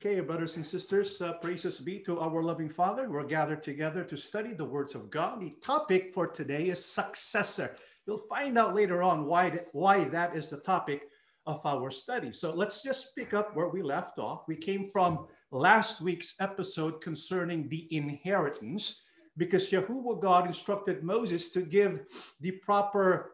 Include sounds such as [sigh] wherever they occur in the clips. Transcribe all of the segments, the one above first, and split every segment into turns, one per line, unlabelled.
Okay, brothers and sisters, uh, praises be to our loving Father. We're gathered together to study the words of God. The topic for today is successor. You'll find out later on why, why that is the topic of our study. So let's just pick up where we left off. We came from last week's episode concerning the inheritance because Yahuwah God instructed Moses to give the proper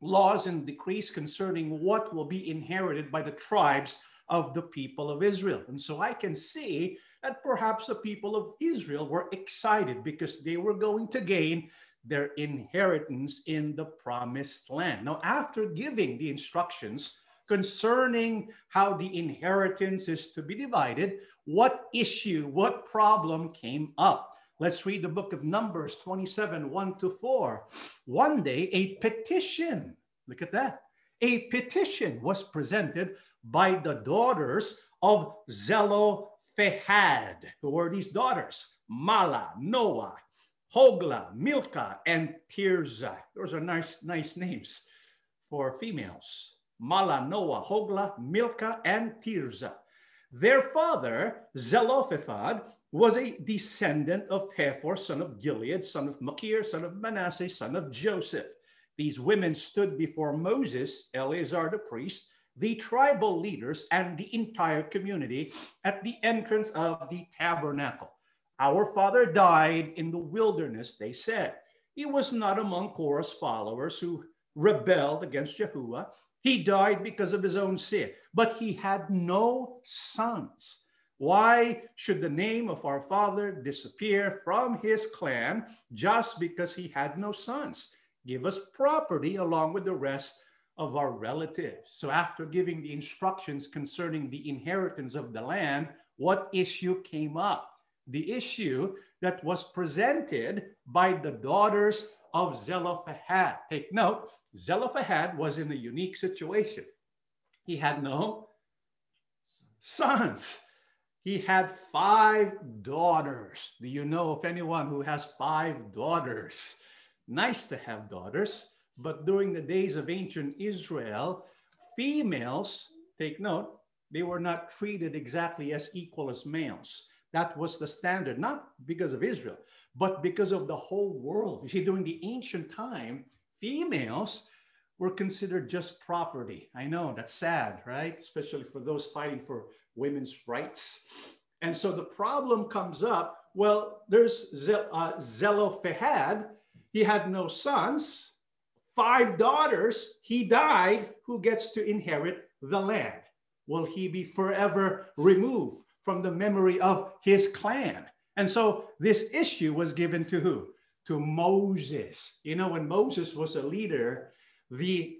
laws and decrees concerning what will be inherited by the tribes of the people of Israel. And so I can see that perhaps the people of Israel were excited because they were going to gain their inheritance in the promised land. Now, after giving the instructions concerning how the inheritance is to be divided, what issue, what problem came up? Let's read the book of Numbers 27 1 to 4. One day, a petition, look at that, a petition was presented by the daughters of Zelophehad. Who were these daughters? Mahlah, Noah, Hoglah, Milcah, and Tirzah. Those are nice, nice names for females. Mahlah, Noah, Hoglah, Milcah, and Tirzah. Their father, Zelophehad, was a descendant of Hepher, son of Gilead, son of Machir, son of Manasseh, son of Joseph. These women stood before Moses, Eleazar the priest, the tribal leaders, and the entire community at the entrance of the tabernacle. Our father died in the wilderness, they said. He was not among Korah's followers who rebelled against Yahuwah. He died because of his own sin, but he had no sons. Why should the name of our father disappear from his clan just because he had no sons? Give us property along with the rest of our relatives. So, after giving the instructions concerning the inheritance of the land, what issue came up? The issue that was presented by the daughters of Zelophehad. Take note, Zelophehad was in a unique situation. He had no sons. He had five daughters. Do you know of anyone who has five daughters? Nice to have daughters, but during the days of ancient Israel, females, take note, they were not treated exactly as equal as males. That was the standard, not because of Israel, but because of the whole world. You see, during the ancient time, females were considered just property. I know that's sad, right? Especially for those fighting for women's rights. And so the problem comes up well, there's Zel- uh. He had no sons, five daughters, he died, who gets to inherit the land? Will he be forever removed from the memory of his clan? And so this issue was given to who? To Moses. You know, when Moses was a leader, the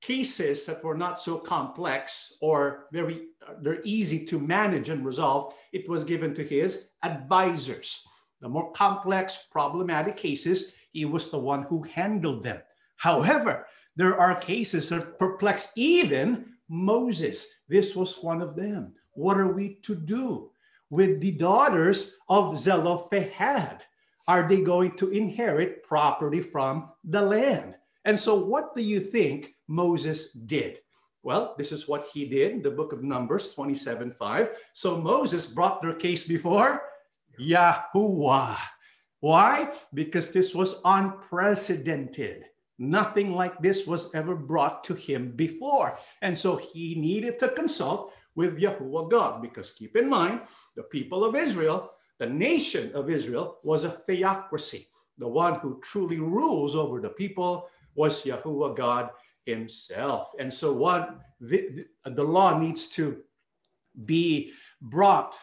cases that were not so complex or very they're easy to manage and resolve, it was given to his advisors. The more complex, problematic cases, he was the one who handled them. However, there are cases that perplex even Moses. This was one of them. What are we to do with the daughters of Zelophehad? Are they going to inherit property from the land? And so, what do you think Moses did? Well, this is what he did in the book of Numbers 27 5. So, Moses brought their case before Yahuwah. Why? Because this was unprecedented. Nothing like this was ever brought to him before. And so he needed to consult with Yahuwah God because keep in mind, the people of Israel, the nation of Israel, was a theocracy. The one who truly rules over the people was Yahuwah God himself. And so what the, the law needs to be brought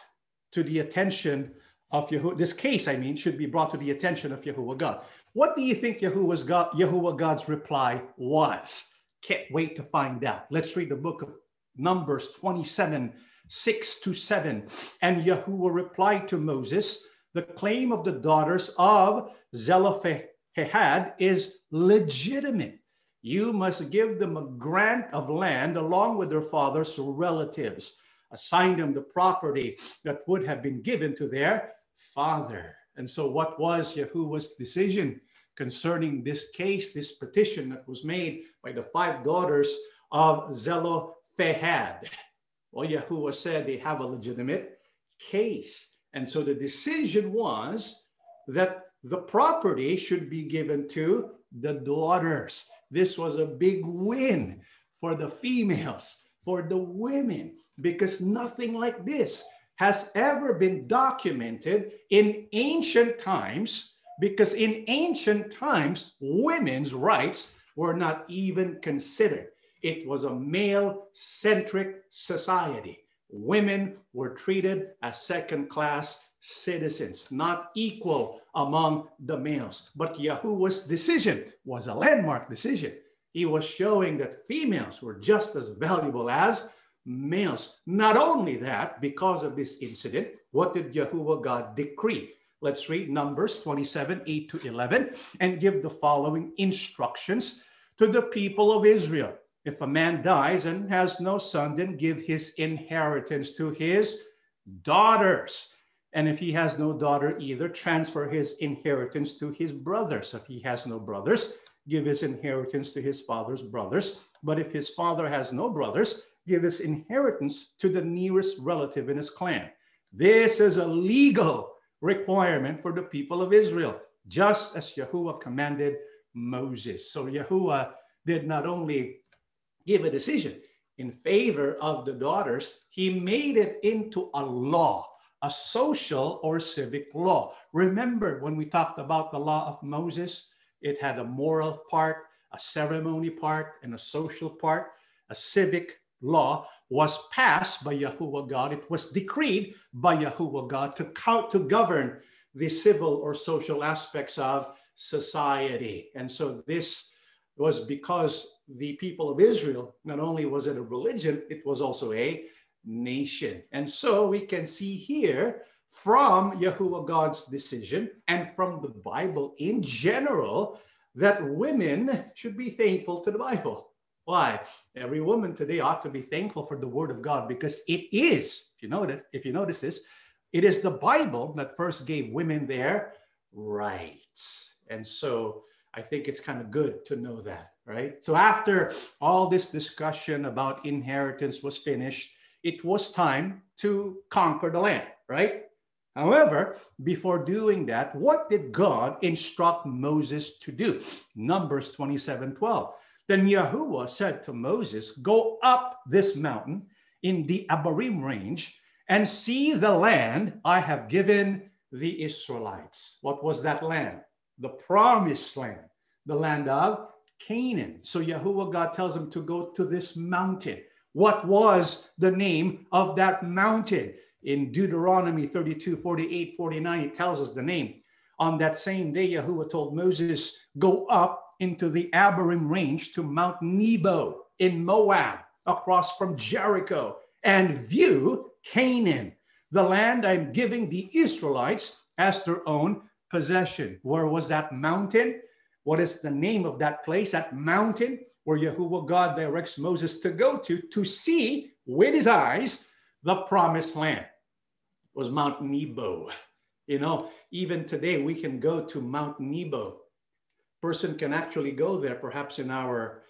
to the attention of Yahuwah, this case, I mean, should be brought to the attention of Yahuwah God. What do you think Yahuwah's God, Yahuwah God's reply was? Can't wait to find out. Let's read the book of Numbers 27, 6 to 7. And Yahuwah replied to Moses, the claim of the daughters of Zelophehad is legitimate. You must give them a grant of land along with their father's relatives. Assign them the property that would have been given to their father. And so, what was Yahuwah's decision concerning this case, this petition that was made by the five daughters of Zelophehad? Well, Yahuwah said they have a legitimate case. And so the decision was that the property should be given to the daughters. This was a big win for the females, for the women, because nothing like this has ever been documented in ancient times. Because in ancient times, women's rights were not even considered. It was a male centric society. Women were treated as second class citizens, not equal among the males. But Yahuwah's decision was a landmark decision. He was showing that females were just as valuable as males. Not only that, because of this incident, what did Yahuwah God decree? Let's read Numbers 27 8 to 11 and give the following instructions to the people of Israel. If a man dies and has no son, then give his inheritance to his daughters. And if he has no daughter either, transfer his inheritance to his brothers. If he has no brothers, give his inheritance to his father's brothers. But if his father has no brothers, give his inheritance to the nearest relative in his clan. This is a legal requirement for the people of Israel, just as Yahuwah commanded Moses. So Yahuwah did not only give a decision in favor of the daughters, he made it into a law a social or civic law. Remember when we talked about the law of Moses, it had a moral part, a ceremony part, and a social part. A civic law was passed by Yahuwah God. It was decreed by Yahuwah God to, to govern the civil or social aspects of society. And so this was because the people of Israel, not only was it a religion, it was also a nation. And so we can see here from Yahuwah God's decision and from the Bible in general that women should be thankful to the Bible. Why? Every woman today ought to be thankful for the word of God because it is, if you notice, if you notice this, it is the Bible that first gave women their rights. And so I think it's kind of good to know that, right? So after all this discussion about inheritance was finished, it was time to conquer the land, right? However, before doing that, what did God instruct Moses to do? Numbers 27 12. Then Yahuwah said to Moses, Go up this mountain in the Abarim range and see the land I have given the Israelites. What was that land? The promised land, the land of Canaan. So Yahuwah God tells him to go to this mountain. What was the name of that mountain? In Deuteronomy 32, 48, 49, it tells us the name. On that same day, Yahuwah told Moses, Go up into the Abarim range to Mount Nebo in Moab, across from Jericho, and view Canaan, the land I'm giving the Israelites as their own possession. Where was that mountain? What is the name of that place? That mountain where Yahuwah God directs Moses to go to to see with his eyes the promised land it was Mount Nebo. You know, even today we can go to Mount Nebo. Person can actually go there, perhaps in our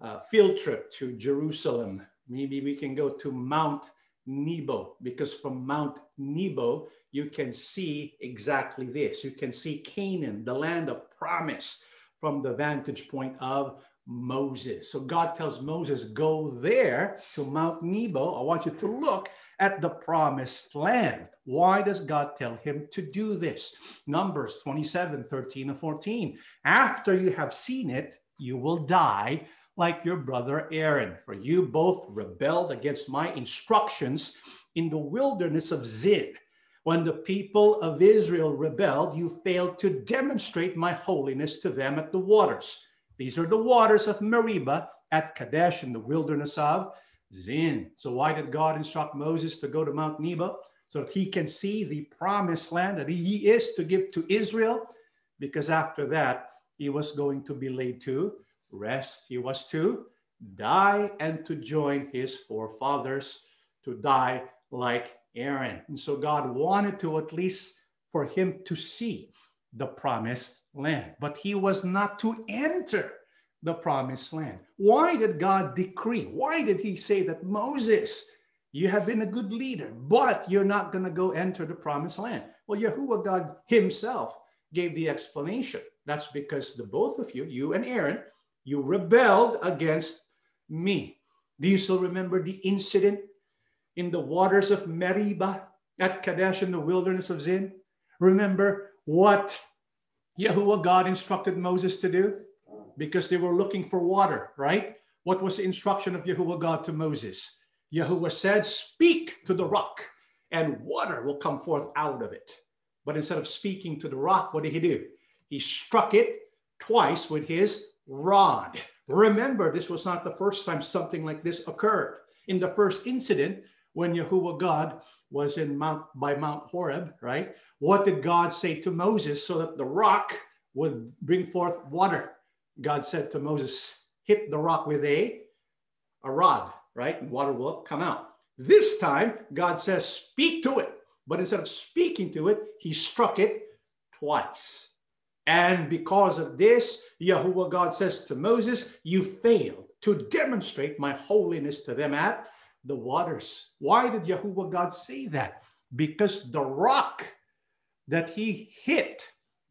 uh, field trip to Jerusalem. Maybe we can go to Mount Nebo because from Mount Nebo you can see exactly this. You can see Canaan, the land of promise, from the vantage point of Moses. So God tells Moses, Go there to Mount Nebo. I want you to look at the promised land. Why does God tell him to do this? Numbers 27, 13, and 14. After you have seen it, you will die like your brother Aaron, for you both rebelled against my instructions in the wilderness of Zin. When the people of Israel rebelled, you failed to demonstrate my holiness to them at the waters. These are the waters of Meribah at Kadesh in the wilderness of Zin. So why did God instruct Moses to go to Mount Nebo? So that he can see the promised land that he is to give to Israel. Because after that, he was going to be laid to rest. He was to die and to join his forefathers to die like Aaron. And so God wanted to at least for him to see the promised land, but he was not to enter the promised land. Why did God decree? Why did he say that Moses, You have been a good leader, but you're not going to go enter the promised land. Well, Yahuwah God himself gave the explanation. That's because the both of you, you and Aaron, you rebelled against me. Do you still remember the incident in the waters of Meribah at Kadesh in the wilderness of Zin? Remember what Yahuwah God instructed Moses to do? Because they were looking for water, right? What was the instruction of Yahuwah God to Moses? Yahuwah said, Speak to the rock, and water will come forth out of it. But instead of speaking to the rock, what did he do? He struck it twice with his rod. Remember, this was not the first time something like this occurred. In the first incident, when Yahuwah God was in Mount by Mount Horeb, right? What did God say to Moses so that the rock would bring forth water? God said to Moses, hit the rock with a, a rod, right? And water will come out. This time, God says, speak to it. But instead of speaking to it, he struck it twice. And because of this, Yahuwah God says to Moses, You failed to demonstrate my holiness to them at the waters. Why did Yahuwah God say that? Because the rock that he hit,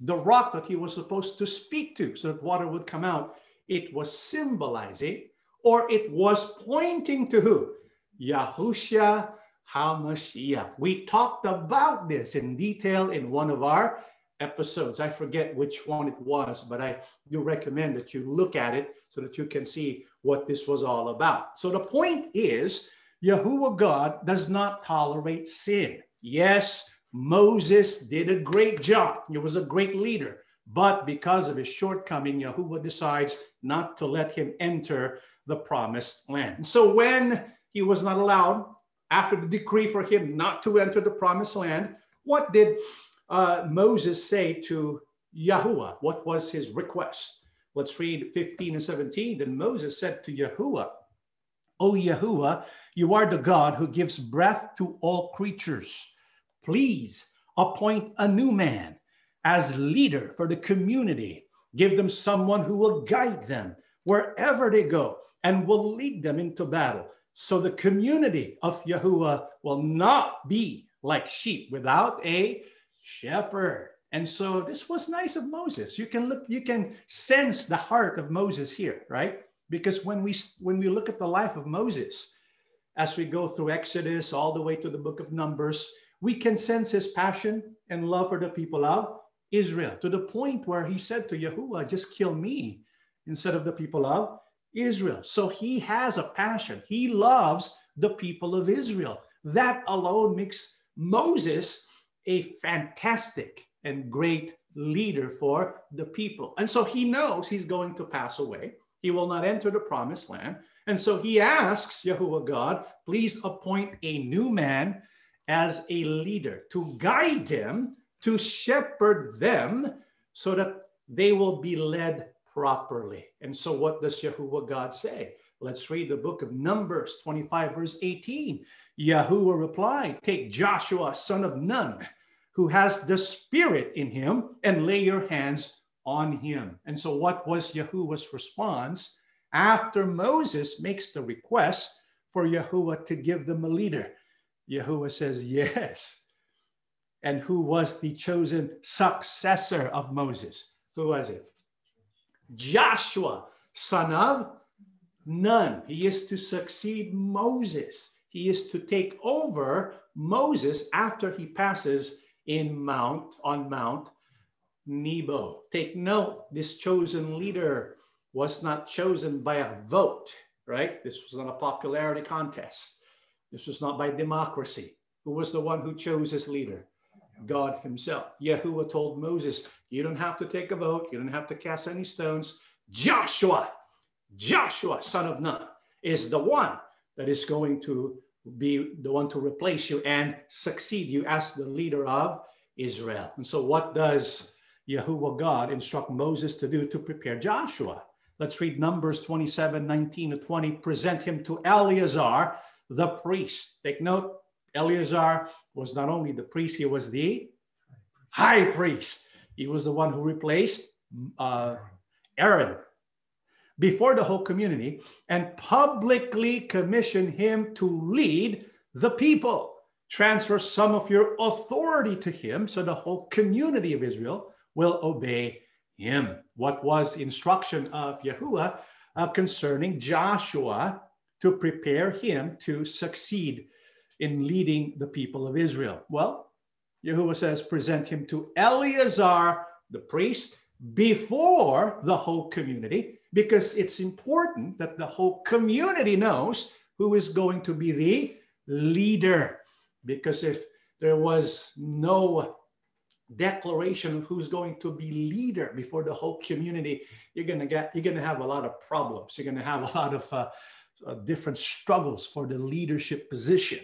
the rock that he was supposed to speak to so that water would come out, it was symbolizing or it was pointing to who? Yahushua HaMashiach. We talked about this in detail in one of our episodes. I forget which one it was, but I do recommend that you look at it so that you can see what this was all about. So the point is, Yahuwah God does not tolerate sin. Yes, Moses did a great job. He was a great leader. But because of his shortcoming, Yahuwah decides not to let him enter the promised land. So when he was not allowed, after the decree for him not to enter the promised land, what did uh, Moses say to Yahuwah? What was his request? Let's read 15 and 17. Then Moses said to Yahuwah, O Yahuwah, you are the God who gives breath to all creatures. Please appoint a new man as leader for the community. Give them someone who will guide them wherever they go and will lead them into battle. So the community of Yahuwah will not be like sheep without a shepherd. And so this was nice of Moses. You can look, you can sense the heart of Moses here, right? Because when we when we look at the life of Moses, as we go through Exodus all the way to the book of Numbers, we can sense his passion and love for the people of Israel to the point where he said to Yahuwah, just kill me instead of the people of Israel. So he has a passion. He loves the people of Israel. That alone makes Moses a fantastic and great leader for the people. And so he knows he's going to pass away. He will not enter the promised land. And so he asks Yahuwah God, please appoint a new man as a leader to guide them to shepherd them so that they will be led properly. And so, what does Yahuwah God say? Let's read the book of Numbers 25, verse 18. Yahuwah replied, Take Joshua, son of Nun, who has the Spirit in him, and lay your hands on him. And so, what was Yahuwah's response after Moses makes the request for Yahuwah to give them a leader? Yahuwah says, Yes and who was the chosen successor of Moses. Who was it? Joshua, son of Nun. He is to succeed Moses. He is to take over Moses after he passes in Mount on Mount Nebo. Take note, this chosen leader was not chosen by a vote, right? This was not a popularity contest. This was not by democracy. Who was the one who chose his leader? God himself. Yahuwah told Moses, You don't have to take a vote, you don't have to cast any stones. Joshua, Joshua, son of Nun, is the one that is going to be the one to replace you and succeed you as the leader of Israel. And so, what does Yahuwah God instruct Moses to do to prepare Joshua? Let's read Numbers 27 19 to 20. Present him to Eleazar, the priest. Take note, Eleazar was not only the priest, he was the high priest. He was the one who replaced uh, Aaron before the whole community and publicly commissioned him to lead the people. Transfer some of your authority to him so the whole community of Israel will obey him. What was instruction of Yahuwah uh, concerning Joshua to prepare him to succeed in leading the people of Israel? Well, Yahuwah says, present him to Eleazar, the priest, before the whole community, because it's important that the whole community knows who is going to be the leader. Because if there was no declaration of who's going to be leader before the whole community, you're gonna get you're gonna have a lot of problems. You're gonna have a lot of uh, uh, different struggles for the leadership position.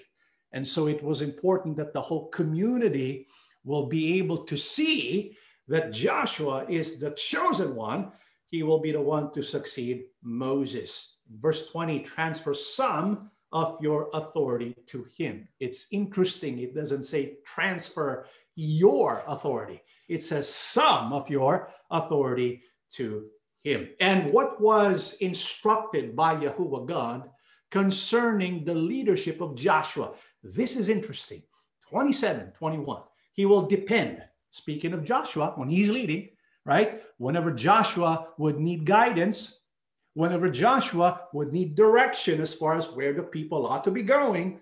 And so it was important that the whole community will be able to see that Joshua is the chosen one. He will be the one to succeed Moses. Verse 20 transfers some of your authority to him. It's interesting. It doesn't say transfer your authority, it says some of your authority to him. And what was instructed by Yahuwah God concerning the leadership of Joshua? This is interesting. 27, 21. He will depend, speaking of Joshua, when he's leading, right? Whenever Joshua would need guidance, whenever Joshua would need direction as far as where the people ought to be going,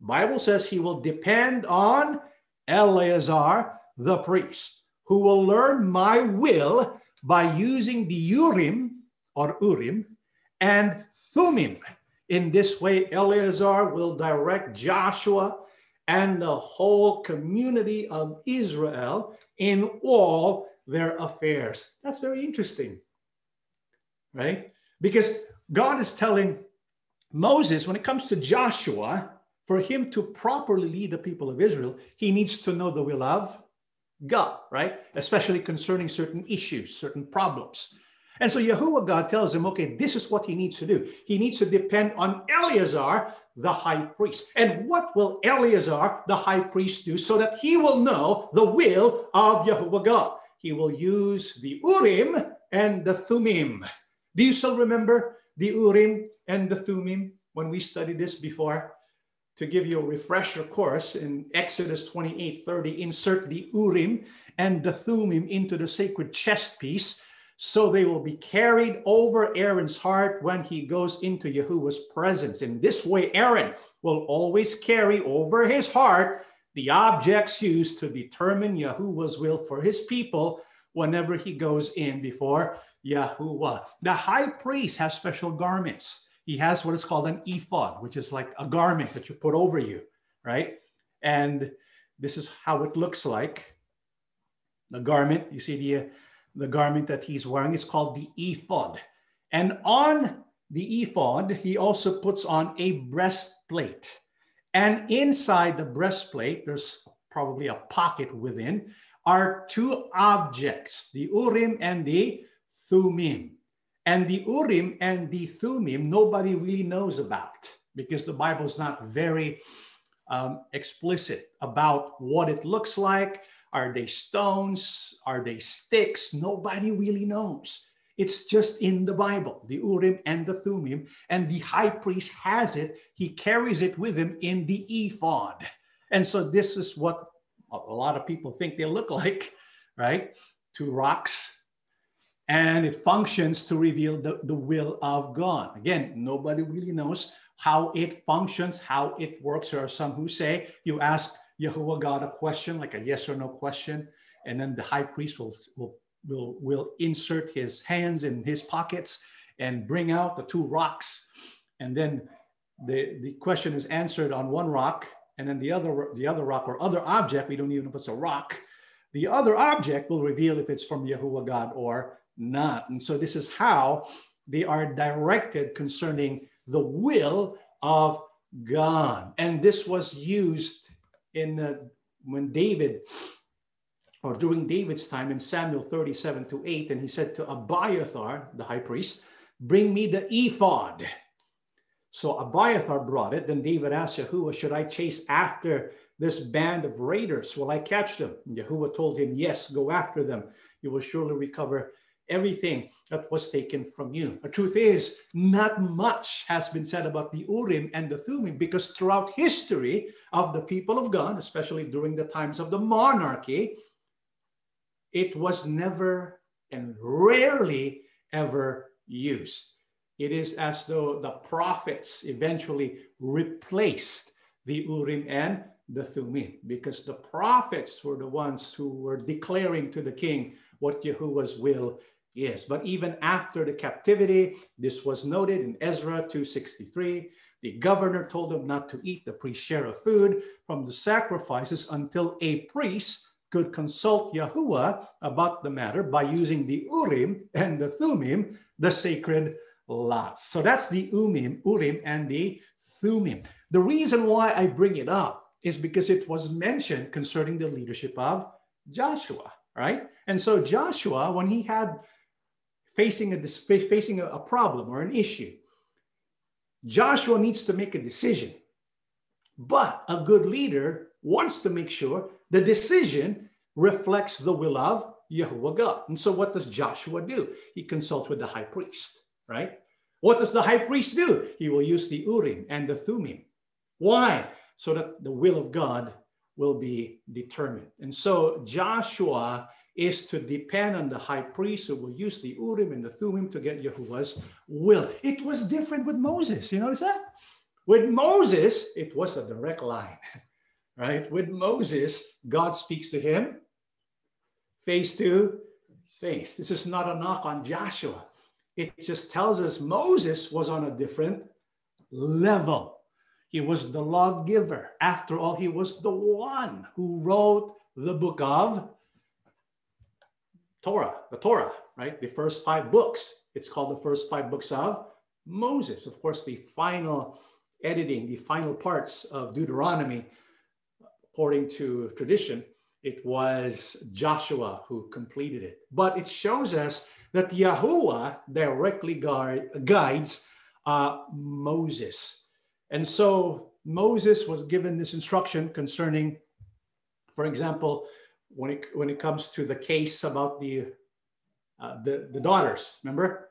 Bible says he will depend on Eleazar the priest, who will learn my will by using the Urim or Urim and Thummim. In this way, Eleazar will direct Joshua and the whole community of Israel in all their affairs. That's very interesting, right? Because God is telling Moses, when it comes to Joshua, for him to properly lead the people of Israel, he needs to know the will of God, right? Especially concerning certain issues, certain problems. And so Yahuwah God tells him, okay, this is what he needs to do. He needs to depend on Eleazar, the high priest. And what will Eleazar, the high priest, do so that he will know the will of Yahuwah God? He will use the Urim and the Thummim. Do you still remember the Urim and the Thummim when we studied this before? To give you a refresher course in Exodus 28 30, insert the Urim and the Thummim into the sacred chest piece so they will be carried over Aaron's heart when he goes into Yahuwah's presence. In this way, Aaron will always carry over his heart the objects used to determine Yahuwah's will for his people whenever he goes in before Yahuwah. The high priest has special garments. He has what is called an ephod, which is like a garment that you put over you, right? And this is how it looks like. The garment, you see the, the garment that he's wearing is called the ephod. And on the ephod, he also puts on a breastplate. And inside the breastplate, there's probably a pocket within, are two objects, the Urim and the Thummim. And the Urim and the Thummim, nobody really knows about because the Bible is not very um, explicit about what it looks like. Are they stones? Are they sticks? Nobody really knows. It's just in the Bible, the Urim and the Thummim, and the high priest has it. He carries it with him in the ephod. And so this is what a lot of people think they look [laughs] like, right? Two rocks and it functions to reveal the, the will of God. Again, nobody really knows how it functions, how it works. There are some who say you ask Yahuwah God a question, like a yes or no question, and then the high priest will, will, will, will insert his hands in his pockets and bring out the two rocks. And then the, the question is answered on one rock, and then the other, the other rock or other object, we don't even know if it's a rock, the other object will reveal if it's from Yahuwah God or not. And so this is how they are directed concerning the will of God. And this was used in uh, when David, or during David's time in Samuel 37 to 8, and he said to Abiathar, the high priest, Bring me the ephod. So Abiathar brought it. Then David asked Yahuwah, Should I chase after this band of raiders? Will I catch them? And Yahuwah told him, Yes, go after them. You will surely recover everything that was taken from you. The truth is, not much has been said about the Urim and the Thummim because throughout history of the people of God, especially during the times of the monarchy, it was never and rarely ever used. It is as though the prophets eventually replaced the Urim and the Thummim because the prophets were the ones who were declaring to the king what Yahuwah's will is. But even after the captivity, this was noted in Ezra 263. The governor told them not to eat the priest's share of food from the sacrifices until a priest could consult Yahuwah about the matter by using the Urim and the Thummim, the sacred lots. So that's the Urim, Urim and the Thummim. The reason why I bring it up is because it was mentioned concerning the leadership of Joshua, right? And so Joshua, when he had facing a facing a problem or an issue, Joshua needs to make a decision. But a good leader wants to make sure the decision reflects the will of Yahuwah God. And so what does Joshua do? He consults with the high priest, right? What does the high priest do? He will use the Urim and the Thummim. Why? So that the will of God will be determined. And so Joshua is to depend on the high priest who will use the Urim and the Thummim to get Yahuwah's will. It was different with Moses. You notice that? With Moses, it was a direct line, [laughs] right? With Moses, God speaks to him face to face. This is not a knock on Joshua. It just tells us Moses was on a different level. He was the lawgiver. After all, he was the one who wrote the book of Torah, the Torah, right? The first five books. It's called the first five books of Moses. Of course, the final editing, the final parts of Deuteronomy, according to tradition, it was Joshua who completed it. But it shows us that Yahuwah directly guides uh, Moses and so Moses was given this instruction concerning, for example, when it, when it comes to the case about the, uh, the, the daughters, remember?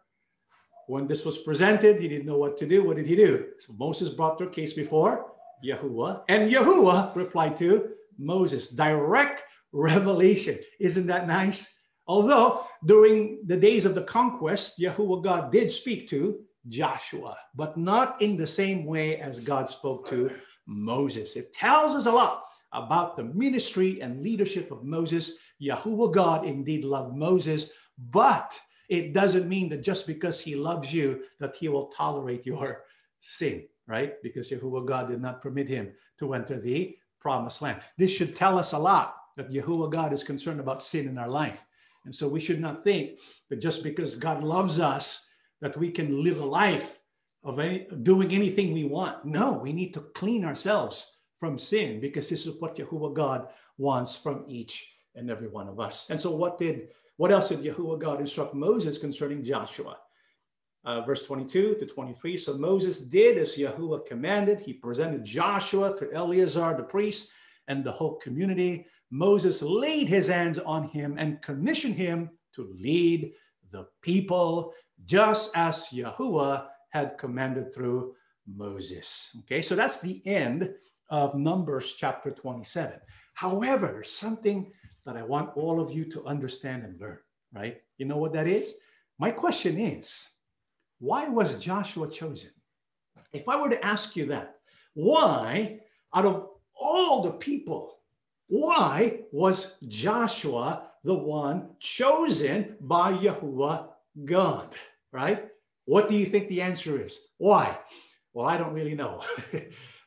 When this was presented, he didn't know what to do. What did he do? So Moses brought their case before Yahuwah, and Yahuwah replied to Moses. Direct revelation. Isn't that nice? Although during the days of the conquest, Yahuwah God did speak to Joshua, but not in the same way as God spoke to Moses. It tells us a lot about the ministry and leadership of Moses. Yahuwah God indeed loved Moses, but it doesn't mean that just because he loves you that he will tolerate your sin, right? Because Yahuwah God did not permit him to enter the promised land. This should tell us a lot that Yahuwah God is concerned about sin in our life. And so we should not think that just because God loves us, that we can live a life of any, doing anything we want. No, we need to clean ourselves from sin because this is what Yahuwah God wants from each and every one of us. And so, what did what else did Yahuwah God instruct Moses concerning Joshua? Uh, verse 22 to 23. So Moses did as Yahuwah commanded. He presented Joshua to Eleazar the priest and the whole community. Moses laid his hands on him and commissioned him to lead the people just as Yahuwah had commanded through Moses. Okay, so that's the end of Numbers chapter 27. However, there's something that I want all of you to understand and learn, right? You know what that is? My question is why was Joshua chosen? If I were to ask you that, why, out of all the people, why was Joshua the one chosen by Yahuwah God, right? What do you think the answer is? Why? Well, I don't really know, [laughs]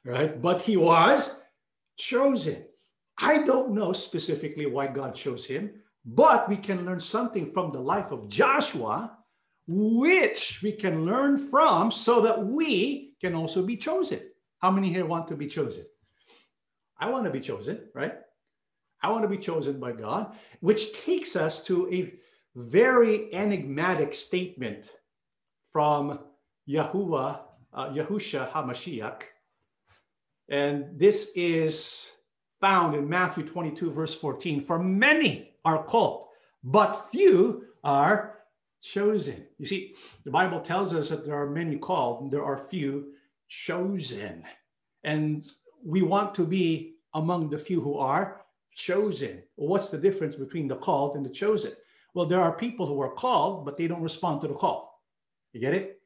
right? But he was chosen. I don't know specifically why God chose him, but we can learn something from the life of Joshua, which we can learn from so that we can also be chosen. How many here want to be chosen? I want to be chosen, right? I want to be chosen by God, which takes us to a very enigmatic statement from Yahuwah, uh, Yahusha HaMashiach. And this is found in Matthew 22, verse 14. For many are called, but few are chosen. You see, the Bible tells us that there are many called, there are few chosen. And we want to be among the few who are chosen. What's the difference between the called and the chosen? Well, there are people who are called, but they don't respond to the call. You get it?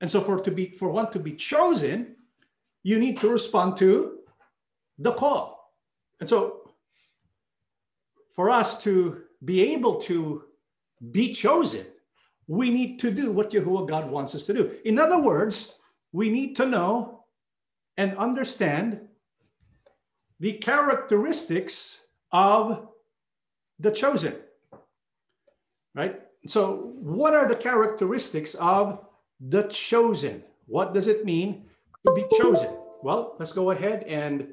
And so for to be for one to be chosen, you need to respond to the call. And so for us to be able to be chosen, we need to do what Yahuwah God wants us to do. In other words, we need to know and understand the characteristics of the chosen. Right? So, what are the characteristics of the chosen? What does it mean to be chosen? Well, let's go ahead and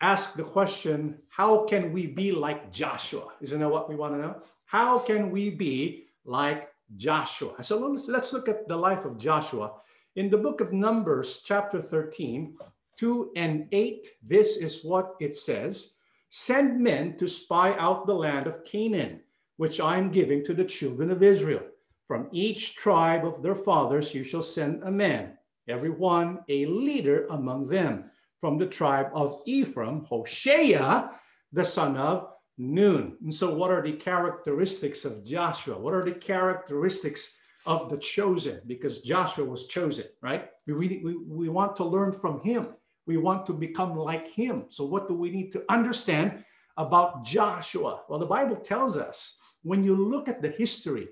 ask the question how can we be like Joshua? Isn't that what we want to know? How can we be like Joshua? So let's, let's look at the life of Joshua. In the book of Numbers, chapter 13, 2 and 8, this is what it says Send men to spy out the land of Canaan, which I am giving to the children of Israel. From each tribe of their fathers you shall send a man, every one a leader among them. From the tribe of Ephraim, Hoshea, the son of Nun. And so, what are the characteristics of Joshua? What are the characteristics of the chosen? Because Joshua was chosen, right? We, we, we want to learn from him. We want to become like him. So, what do we need to understand about Joshua? Well, the Bible tells us when you look at the history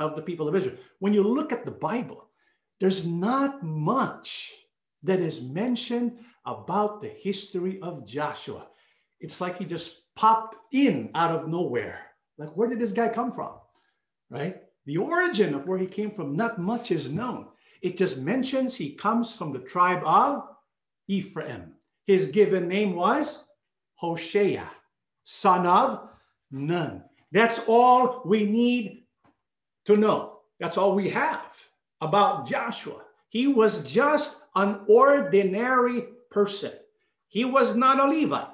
of the people of Israel, when you look at the Bible, there's not much that is mentioned about the history of Joshua. It's like he just popped in out of nowhere. Like, where did this guy come from? Right? The origin of where he came from, not much is known. It just mentions he comes from the tribe of Ephraim. His given name was Hoshea, son of Nun. That's all we need to know. That's all we have about Joshua. He was just an ordinary person. He was not a Levite.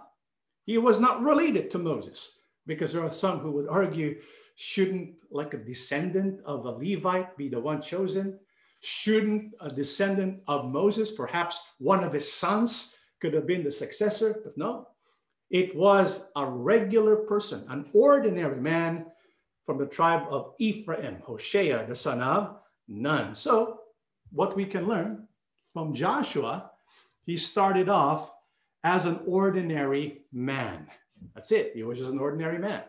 He was not related to Moses because there are some who would argue shouldn't like a descendant of a Levite be the one chosen? Shouldn't a descendant of Moses, perhaps one of his sons, could have been the successor? But no, it was a regular person, an ordinary man from the tribe of Ephraim, Hoshea, the son of Nun. So, what we can learn from Joshua, he started off as an ordinary man. That's it. He was just an ordinary man,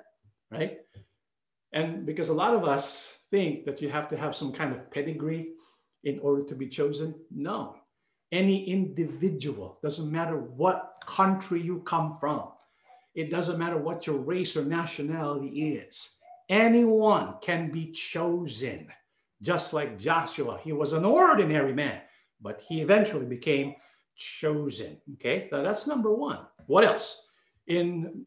right? And because a lot of us think that you have to have some kind of pedigree in order to be chosen, no. Any individual, doesn't matter what country you come from, it doesn't matter what your race or nationality is, anyone can be chosen. Just like Joshua, he was an ordinary man, but he eventually became chosen. Okay, now that's number one. What else? In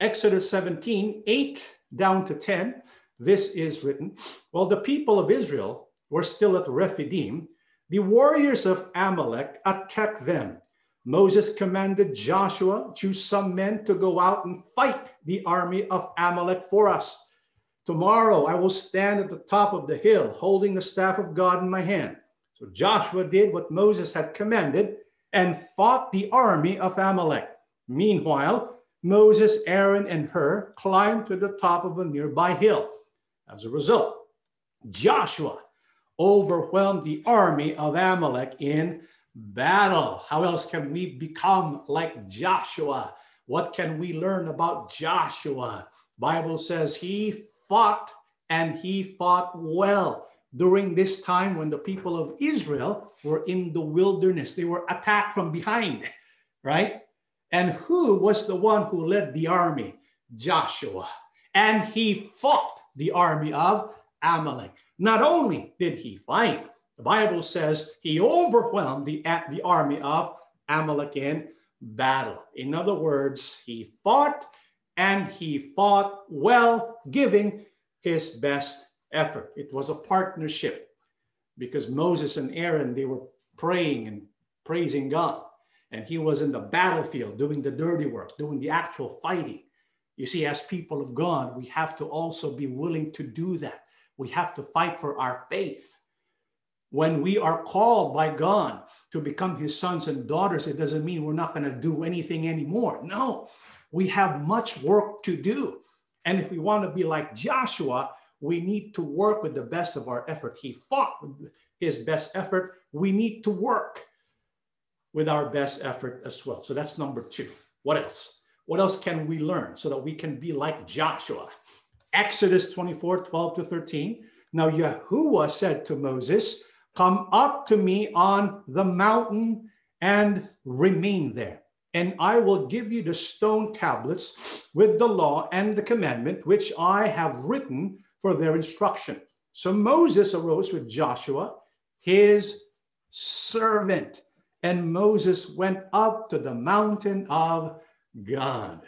Exodus 17, 8 down to 10, this is written While the people of Israel were still at Rephidim, the warriors of Amalek attacked them. Moses commanded Joshua, choose some men to go out and fight the army of Amalek for us. Tomorrow I will stand at the top of the hill, holding the staff of God in my hand. So Joshua did what Moses had commanded and fought the army of Amalek. Meanwhile, Moses, Aaron, and Hur climbed to the top of a nearby hill. As a result, Joshua overwhelmed the army of Amalek in battle. How else can we become like Joshua? What can we learn about Joshua? Bible says he fought and he fought well during this time when the people of Israel were in the wilderness. They were attacked from behind, right? And who was the one who led the army? Joshua. And he fought the army of Amalek. Not only did he fight, the Bible says he overwhelmed the, the army of Amalek in battle. In other words, he fought and he fought well, giving his best effort. It was a partnership because Moses and Aaron, they were praying and praising God. And he was in the battlefield doing the dirty work, doing the actual fighting. You see, as people of God, we have to also be willing to do that. We have to fight for our faith. When we are called by God to become his sons and daughters, it doesn't mean we're not going to do anything anymore. No, we have much work to do. And if we want to be like Joshua, we need to work with the best of our effort. He fought with his best effort. We need to work with our best effort as well. So that's number two. What else? What else can we learn so that we can be like Joshua? Exodus 24 12 to 13. Now, Yahuwah said to Moses, Come up to me on the mountain and remain there. And I will give you the stone tablets with the law and the commandment which I have written for their instruction. So Moses arose with Joshua, his servant, and Moses went up to the mountain of God.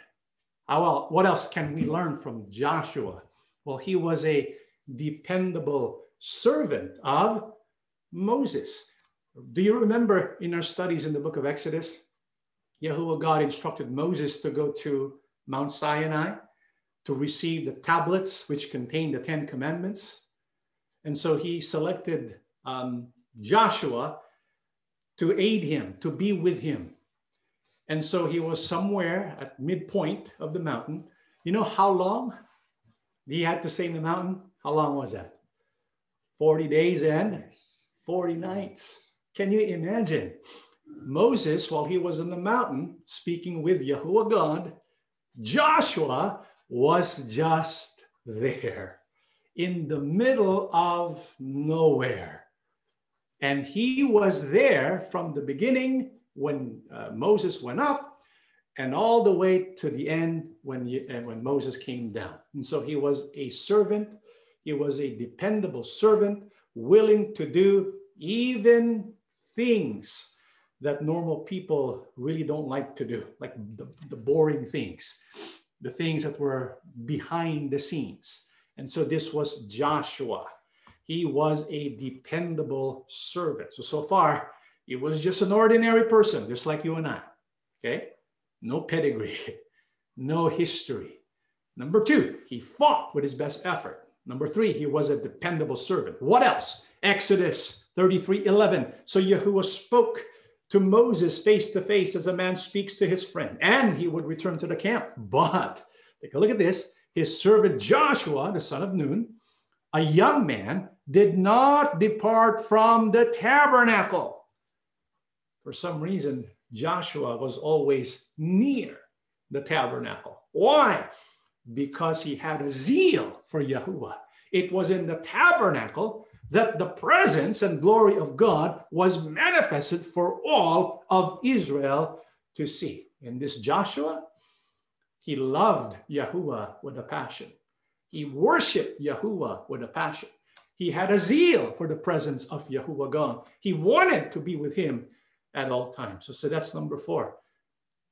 Well, what else can we learn from Joshua? Well, he was a dependable servant of Moses. Do you remember in our studies in the book of Exodus? Yahuwah God instructed Moses to go to Mount Sinai to receive the tablets which contain the Ten Commandments. And so he selected um, Joshua to aid him, to be with him. And so he was somewhere at midpoint of the mountain. You know how long he had to stay in the mountain? How long was that? 40 days and 40 nights. Can you imagine? Moses, while he was in the mountain speaking with Yahuwah God, Joshua was just there in the middle of nowhere. And he was there from the beginning when uh, Moses went up and all the way to the end when, you, uh, when Moses came down. And so he was a servant, he was a dependable servant, willing to do even things that normal people really don't like to do, like the, the boring things, the things that were behind the scenes. And so this was Joshua. He was a dependable servant. So, so far, he was just an ordinary person, just like you and I. Okay? No pedigree, [laughs] no history. Number two, he fought with his best effort. Number three, he was a dependable servant. What else? Exodus 33 11. So Yahuwah spoke to Moses face to face as a man speaks to his friend, and he would return to the camp. But take a look at this his servant Joshua, the son of Nun, a young man, did not depart from the tabernacle. For some reason, Joshua was always near the tabernacle. Why? Because he had a zeal for Yahuwah. It was in the tabernacle that the presence and glory of God was manifested for all of Israel to see. In this Joshua, he loved Yahuwah with a passion. He worshiped Yahuwah with a passion. He had a zeal for the presence of Yahuwah God. He wanted to be with him at all times. So, so that's number four.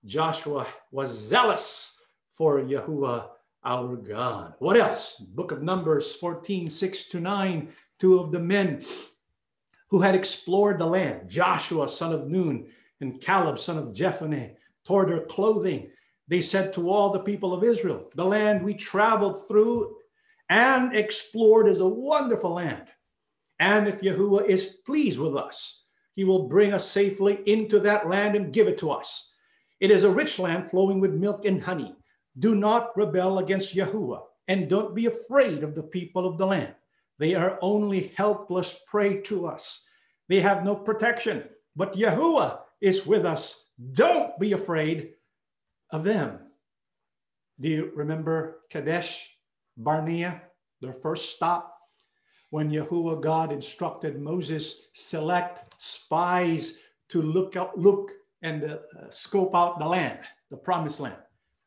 Joshua was zealous for Yahuwah our God. What else? Book of Numbers 14, 6 to 9 two of the men who had explored the land, Joshua, son of Nun, and Caleb, son of Jephunneh, tore their clothing. They said to all the people of Israel, The land we traveled through and explored is a wonderful land. And if Yahuwah is pleased with us, he will bring us safely into that land and give it to us. It is a rich land flowing with milk and honey. Do not rebel against Yahuwah, and don't be afraid of the people of the land. They are only helpless prey to us. They have no protection, but Yahuwah is with us. Don't be afraid of them. Do you remember Kadesh Barnea, their first stop? When Yahuwah God instructed Moses select spies to look out, look and uh, scope out the land, the promised land,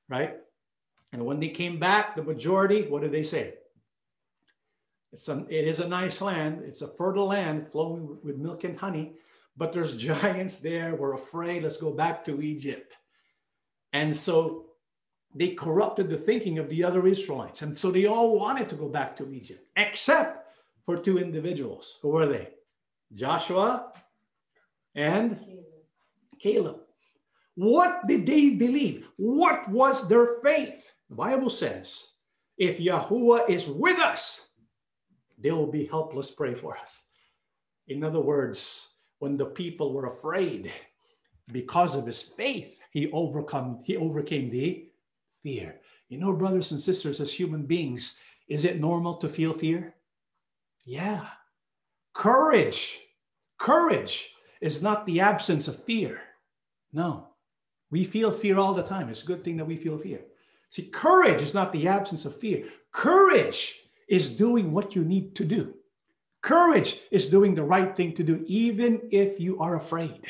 right? And when they came back, the majority, what did they say? It's a, it is a nice land. It's a fertile land flowing with milk and honey, but there's [laughs] giants there. We're afraid. Let's go back to Egypt. And so they corrupted the thinking of the other Israelites. And so they all wanted to go back to Egypt, except for two individuals. Who were they? Joshua and Caleb. What did they believe? What was their faith? The Bible says, if Yahuwah is with us, they will be helpless Prey for us. In other words, when the people were afraid, because of his faith, he overcome he overcame the fear. You know, brothers and sisters, as human beings, is it normal to feel fear? Yeah. Courage. Courage is not the absence of fear. No. We feel fear all the time. It's a good thing that we feel fear. See, courage is not the absence of fear. Courage is doing what you need to do. Courage is doing the right thing to do, even if you are afraid.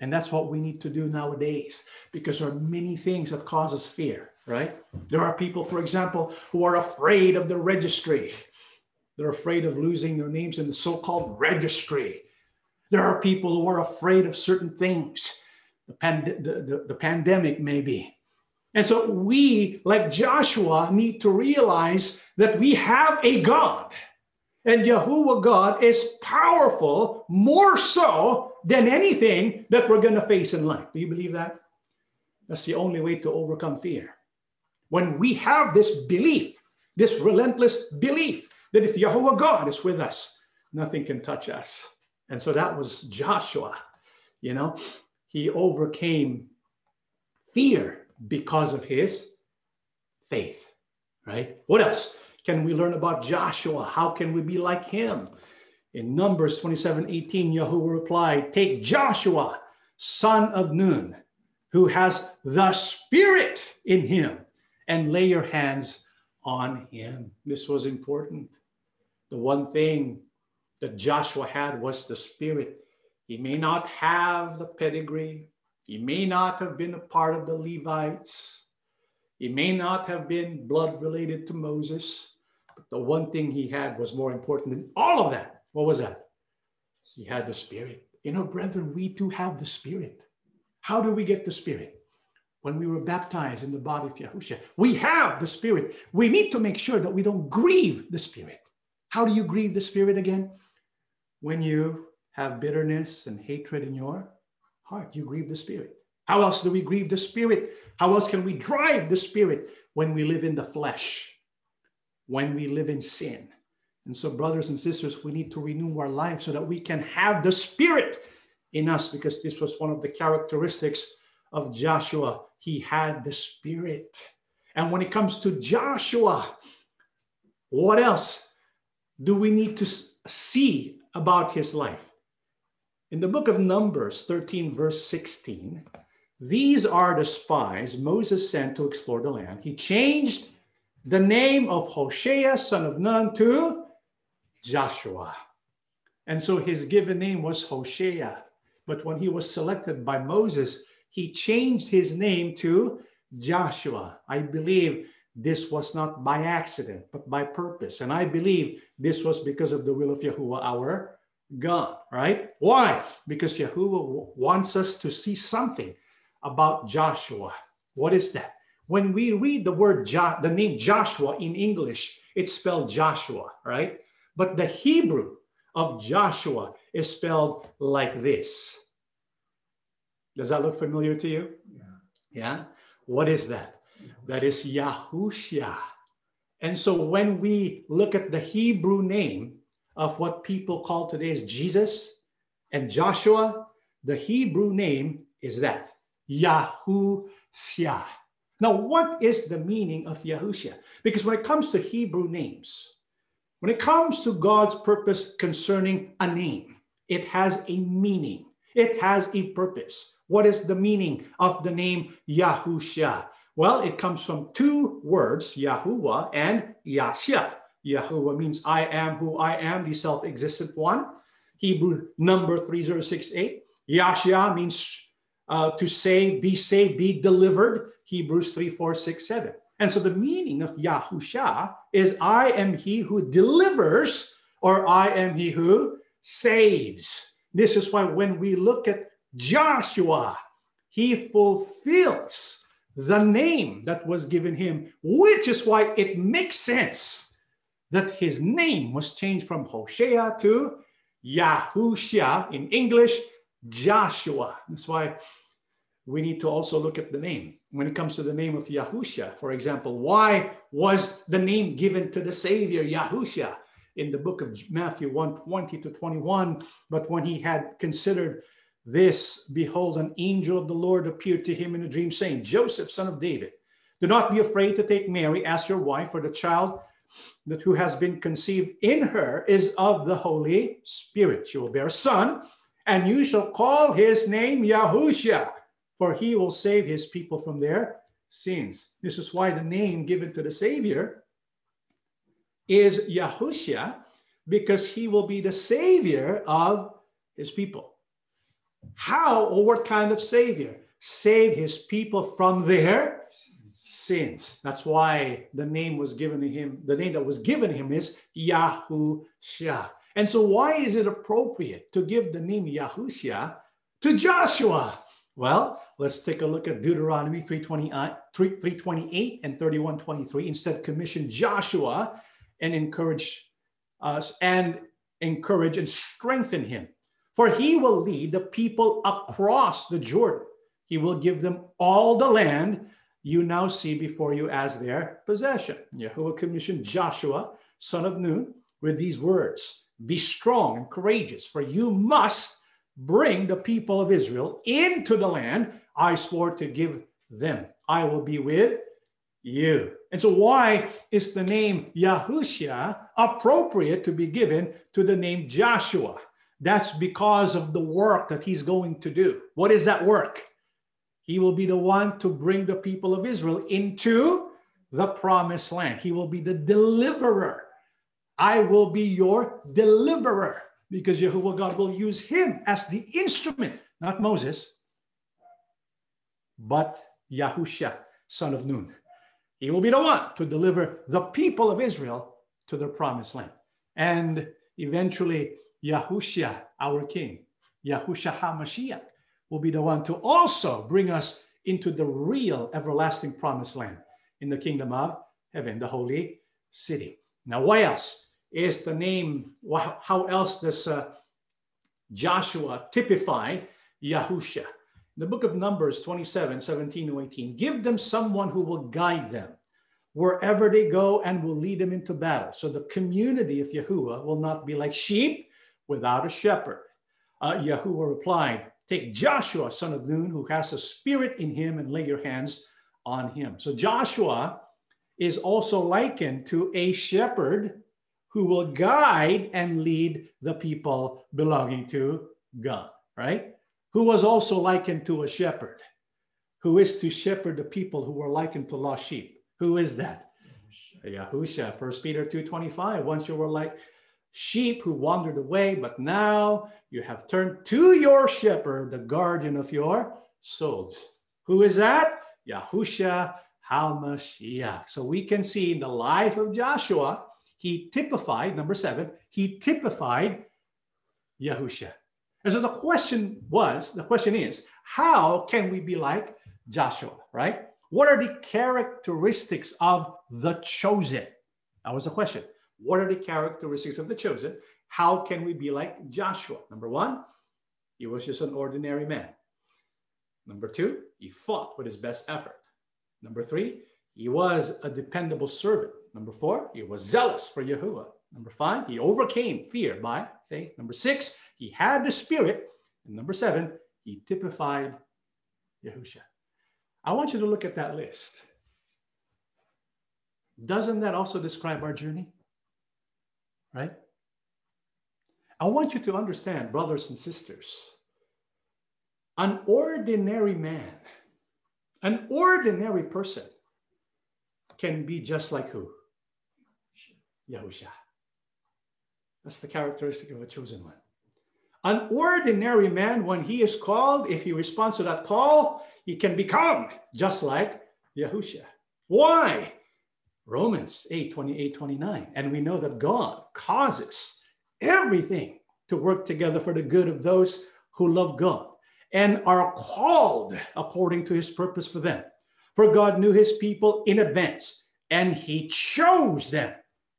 And that's what we need to do nowadays because there are many things that cause us fear, right? There are people, for example, who are afraid of the registry. They're afraid of losing their names in the so called registry. There are people who are afraid of certain things, the, pand- the, the, the pandemic, maybe. And so we, like Joshua, need to realize that we have a God. And Yahuwah God is powerful more so than anything that we're going to face in life. Do you believe that? That's the only way to overcome fear. When we have this belief, this relentless belief that if Yahuwah God is with us, nothing can touch us. And so that was Joshua. You know, he overcame fear because of his faith, right? What else can we learn about Joshua? How can we be like him? In Numbers 27 18, Yahuwah replied, Take Joshua, son of Nun, who has the Spirit in him, and lay your hands on him. This was important. The one thing that Joshua had was the Spirit. He may not have the pedigree, he may not have been a part of the Levites, he may not have been blood related to Moses, but the one thing he had was more important than all of that what was that? He had the Spirit. You know, brethren, we too have the Spirit. How do we get the Spirit? When we were baptized in the body of Yahushua, we have the Spirit. We need to make sure that we don't grieve the Spirit. How do you grieve the Spirit again? When you have bitterness and hatred in your heart, you grieve the Spirit. How else do we grieve the Spirit? How else can we drive the Spirit when we live in the flesh, when we live in sin? And so, brothers and sisters, we need to renew our life so that we can have the Spirit in us, because this was one of the characteristics of Joshua. He had the Spirit. And when it comes to Joshua, what else do we need to see about his life? In the book of Numbers 13, verse 16, these are the spies Moses sent to explore the land. He changed the name of Hoshea, son of Nun, to Joshua. And so his given name was Hoshea. But when he was selected by Moses, he changed his name to Joshua. I believe this was not by accident, but by purpose. And I believe this was because of the will of Yahuwah, our God, right? Why? Because Yahuwah wants us to see something about Joshua. What is that? When we read the word, jo- the name Joshua in English, it's spelled Joshua, right? But the Hebrew of Joshua is spelled like this. Does that look familiar to you? Yeah. yeah? What is that? That is Yahushua. And so when we look at the Hebrew name of what people call today as Jesus and Joshua, the Hebrew name is that Yahushua. Now, what is the meaning of Yahushua? Because when it comes to Hebrew names, when it comes to God's purpose concerning a name, it has a meaning, it has a purpose. What is the meaning of the name Yahusha? Well, it comes from two words, Yahuwah and Yahshua. Yahuwah means I am who I am, the self existent one. Hebrew number 3068. Yahshua means uh, to say, be saved, be delivered. Hebrews 3, 4, 6, 7. And so the meaning of Yahusha is I am he who delivers, or I am he who saves. This is why when we look at Joshua, he fulfills the name that was given him, which is why it makes sense that his name was changed from Hoshea to Yahusha in English, Joshua. That's why we need to also look at the name. When it comes to the name of Yahusha, for example, why was the name given to the Savior, Yahusha, in the book of Matthew 1 20 to 21? But when he had considered this, behold, an angel of the Lord appeared to him in a dream, saying, Joseph, son of David, do not be afraid to take Mary as your wife, for the child that who has been conceived in her is of the Holy Spirit. She will bear a son, and you shall call his name Yahusha for he will save his people from their sins. This is why the name given to the Savior is Yahushua, because he will be the Savior of his people. How or what kind of Savior? Save his people from their sins. That's why the name was given to him, the name that was given him is Yahushua. And so, why is it appropriate to give the name Yahushua to Joshua? Well, let's take a look at Deuteronomy 328 uh, and 3123. Instead, commission Joshua and encourage us and encourage and strengthen him. For he will lead the people across the Jordan. He will give them all the land you now see before you as their possession. Yahuwah commissioned Joshua, son of Nun, with these words Be strong and courageous, for you must bring the people of Israel into the land I swore to give them. I will be with you. And so, why is the name Yahushua appropriate to be given to the name Joshua? That's because of the work that he's going to do. What is that work? He will be the one to bring the people of Israel into the promised land. He will be the deliverer. I will be your deliverer because Jehovah God will use him as the instrument, not Moses, but Yahusha, son of Nun. He will be the one to deliver the people of Israel to their promised land. And eventually, Yahusha, our king, Yahusha HaMashiach, will be the one to also bring us into the real everlasting promised land in the kingdom of heaven, the holy city. Now, why else? is the name, how else does uh, Joshua typify Yahusha? In the book of Numbers 27, 17 to 18, give them someone who will guide them wherever they go and will lead them into battle. So the community of Yahuwah will not be like sheep without a shepherd. Uh, Yahuwah replied, Take Joshua, son of Nun, who has a spirit in him, and lay your hands on him. So Joshua is also likened to a shepherd who will guide and lead the people belonging to God, right? Who was also likened to a shepherd, who is to shepherd the people who were likened to lost sheep. Who is that? Yahusha, First Peter 2.25. Once you were like sheep who wandered away, but now you have turned to your shepherd, the guardian of your souls. Who is that? Yahusha HaMashiach. So we can see in the life of Joshua he typified, number seven, he typified Yahusha. And so the question was, the question is, how can we be like Joshua, right? What are the characteristics of the chosen? That was the question. What are the characteristics of the chosen? How can we be like Joshua? Number one, he was just an ordinary man. Number two, he fought with his best effort. Number three, he was a dependable servant. Number four, he was zealous for Yahuwah. Number five, he overcame fear by faith. Number six, he had the Spirit. And number seven, he typified Yahusha. I want you to look at that list. Doesn't that also describe our journey? Right? I want you to understand, brothers and sisters, an ordinary man, an ordinary person can be just like who? Yahusha. That's the characteristic of a chosen one. An ordinary man, when he is called, if he responds to that call, he can become just like Yahusha. Why? Romans 8 28 29. And we know that God causes everything to work together for the good of those who love God and are called according to his purpose for them. For God knew his people in advance and he chose them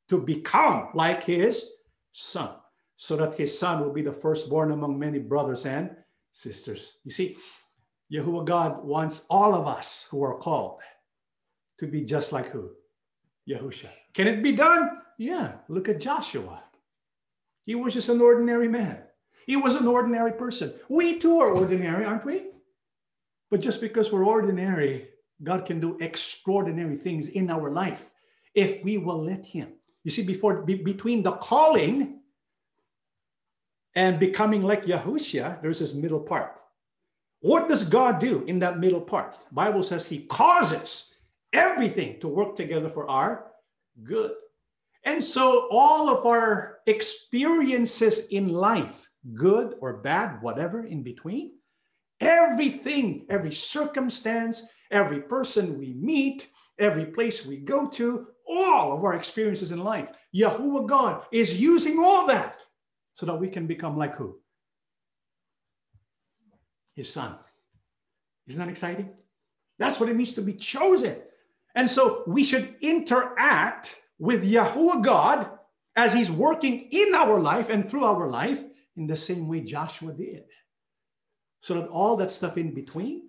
to become like his son, so that his son will be the firstborn among many brothers and sisters. You see, Yahuwah God wants all of us who are called to be just like who? Yahusha. Can it be done? Yeah. Look at Joshua. He was just an ordinary man. He was an ordinary person. We too are ordinary, aren't we? But just because we're ordinary, God can do extraordinary things in our life if we will let Him. You see, before be, between the calling and becoming like Yahushua, there's this middle part. What does God do in that middle part? Bible says He causes everything to work together for our good. And so all of our experiences in life, good or bad, whatever in between, everything, every circumstance, every person we meet, every place we go to, all of our experiences in life, Yahuwah God is using all that so that we can become like who? His son. Isn't that exciting? That's what it means to be chosen. And so we should interact with Yahuwah God as he's working in our life and through our life in the same way Joshua did. So that all that stuff in between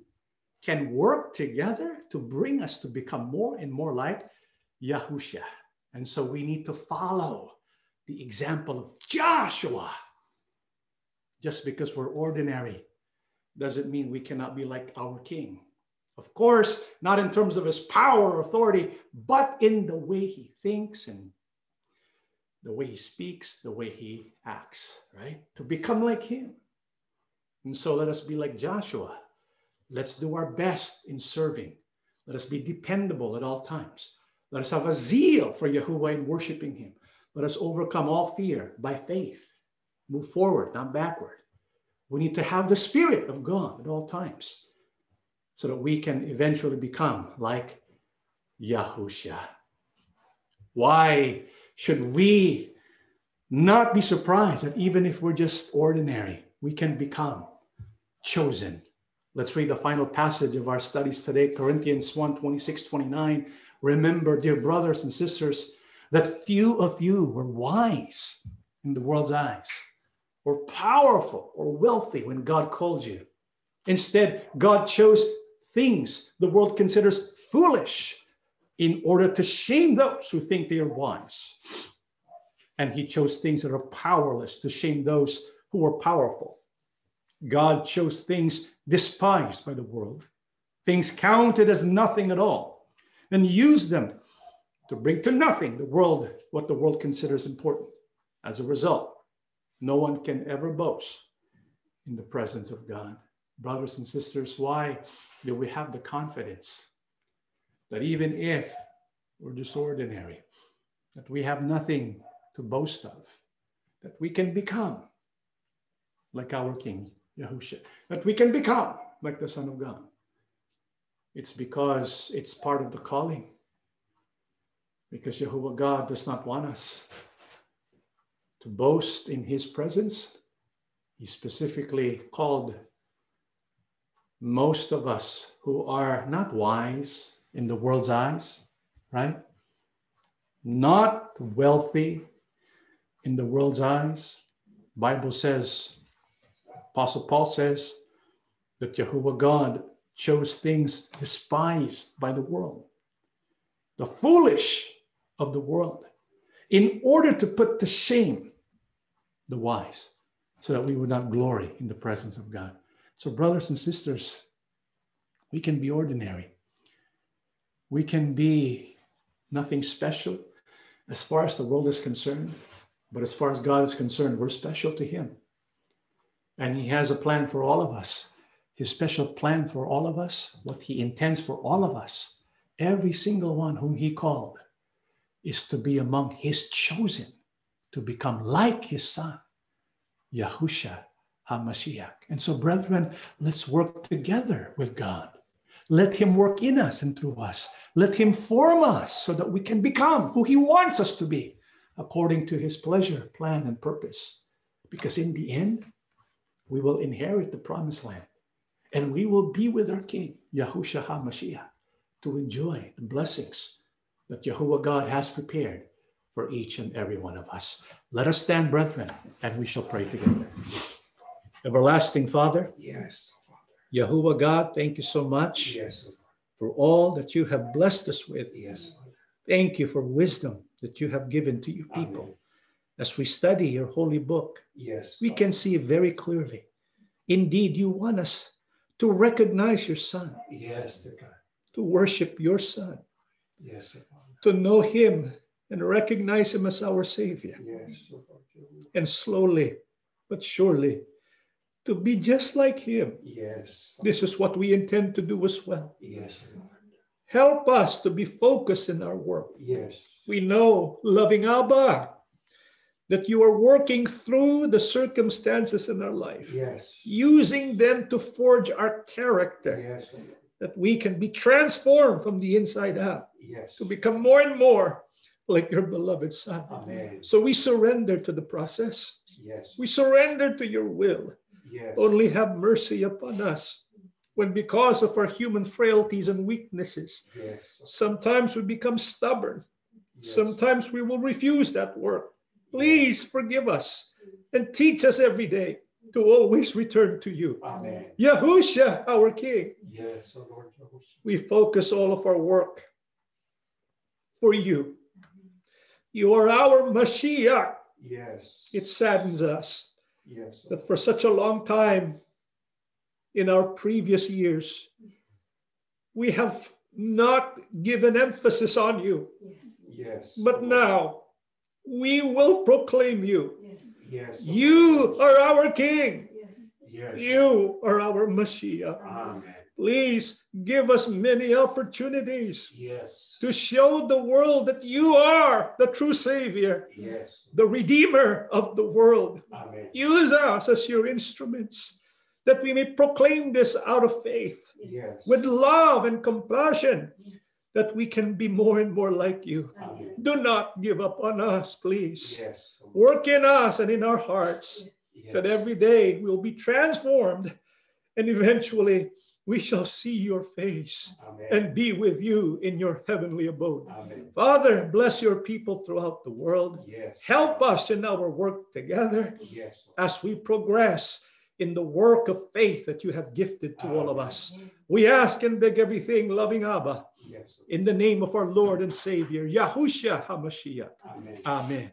can work together to bring us to become more and more like Yahusha. And so we need to follow the example of Joshua. Just because we're ordinary doesn't mean we cannot be like our king. Of course, not in terms of his power or authority, but in the way he thinks and the way he speaks, the way he acts, right? To become like him. And so let us be like Joshua. Let's do our best in serving. Let us be dependable at all times. Let us have a zeal for Yahuwah in worshiping him. Let us overcome all fear by faith. Move forward, not backward. We need to have the Spirit of God at all times so that we can eventually become like Yahusha. Why should we not be surprised that even if we're just ordinary, we can become chosen? Let's read the final passage of our studies today, Corinthians 1 26, 29. Remember, dear brothers and sisters, that few of you were wise in the world's eyes, or powerful, or wealthy when God called you. Instead, God chose things the world considers foolish in order to shame those who think they are wise. And he chose things that are powerless to shame those who are powerful. God chose things despised by the world, things counted as nothing at all, and used them to bring to nothing the world what the world considers important. As a result, no one can ever boast in the presence of God. Brothers and sisters, why do we have the confidence that even if we're just ordinary, that we have nothing to boast of, that we can become like our King, Yahushua, that we can become like the Son of God. It's because it's part of the calling. Because Jehovah God does not want us to boast in his presence. He specifically called most of us who are not wise in the world's eyes, right? Not wealthy in the world's eyes. Bible says, Apostle Paul says that Jehovah God chose things despised by the world, the foolish of the world, in order to put to shame the wise, so that we would not glory in the presence of God. So, brothers and sisters, we can be ordinary. We can be nothing special as far as the world is concerned, but as far as God is concerned, we're special to Him. And He has a plan for all of us. His special plan for all of us, what He intends for all of us, every single one whom He called, is to be among His chosen, to become like His Son, Yahusha HaMashiach. And so, brethren, let's work together with God. Let Him work in us and through us. Let Him form us so that we can become who He wants us to be according to His pleasure, plan, and purpose. Because in the end, we will inherit the promised land and we will be with our King, Yahushua HaMashiach, to enjoy the blessings that Jehovah God has prepared for each and every one of us. Let us stand, brethren, and we shall pray together. Everlasting Father.
Yes.
Yahuwah God, thank you so much
Yes,
for all that you have blessed us with.
Yes.
Thank you for wisdom that you have given to your people.
Amen.
As we study your holy book,
Yes.
we can see very clearly. Indeed, you want us to recognize your Son,
Yes,
to worship your Son,
Yes, Father.
to know him and recognize him as our Savior.
Yes.
And slowly but surely to be just like him.
Yes.
This is what we intend to do as well.
Yes, Lord.
Help us to be focused in our work.
Yes.
We know, loving Abba, that you are working through the circumstances in our life,
Yes.
using them to forge our character,
Yes,
that we can be transformed from the inside out
Yes.
to become more and more like your beloved Son.
Amen.
So we surrender to the process.
Yes.
We surrender to your will.
Yes.
Only have mercy upon us when, because of our human frailties and weaknesses,
Yes.
sometimes we become stubborn.
Yes.
Sometimes we will refuse that work. Please forgive us and teach us every day to always return to you.
Amen.
Yahusha, our King,
Yes, Lord Jehovah.
we focus all of our work for you. You are our Mashiach.
Yes.
It saddens us
Yes.
that for such a long time in our previous years, we have not given emphasis on you.
Yes.
Yes.
But now we will proclaim you.
Yes.
Yes.
You are our King.
Yes.
Yes.
You are our Messiah.
Amen.
Please give us many opportunities
Yes.
to show the world that you are the true Savior,
Yes.
the Redeemer of the world.
Amen.
Use us as your instruments that we may proclaim this out of faith
Yes.
with love and compassion that we can be more and more like you.
Amen.
Do not give up on us, please.
Yes.
Work in us and in our hearts
Yes.
that every day we'll be transformed and eventually we shall see your face
Amen.
and be with you in your heavenly abode.
Amen.
Father, bless your people throughout the world.
Yes.
Help us in our work together
Yes.
as we progress in the work of faith that you have gifted to all of us. We ask and beg everything, loving Abba,
Yes.
in the name of our Lord and Savior, Yahushua HaMashiach.
Amen.
Amen.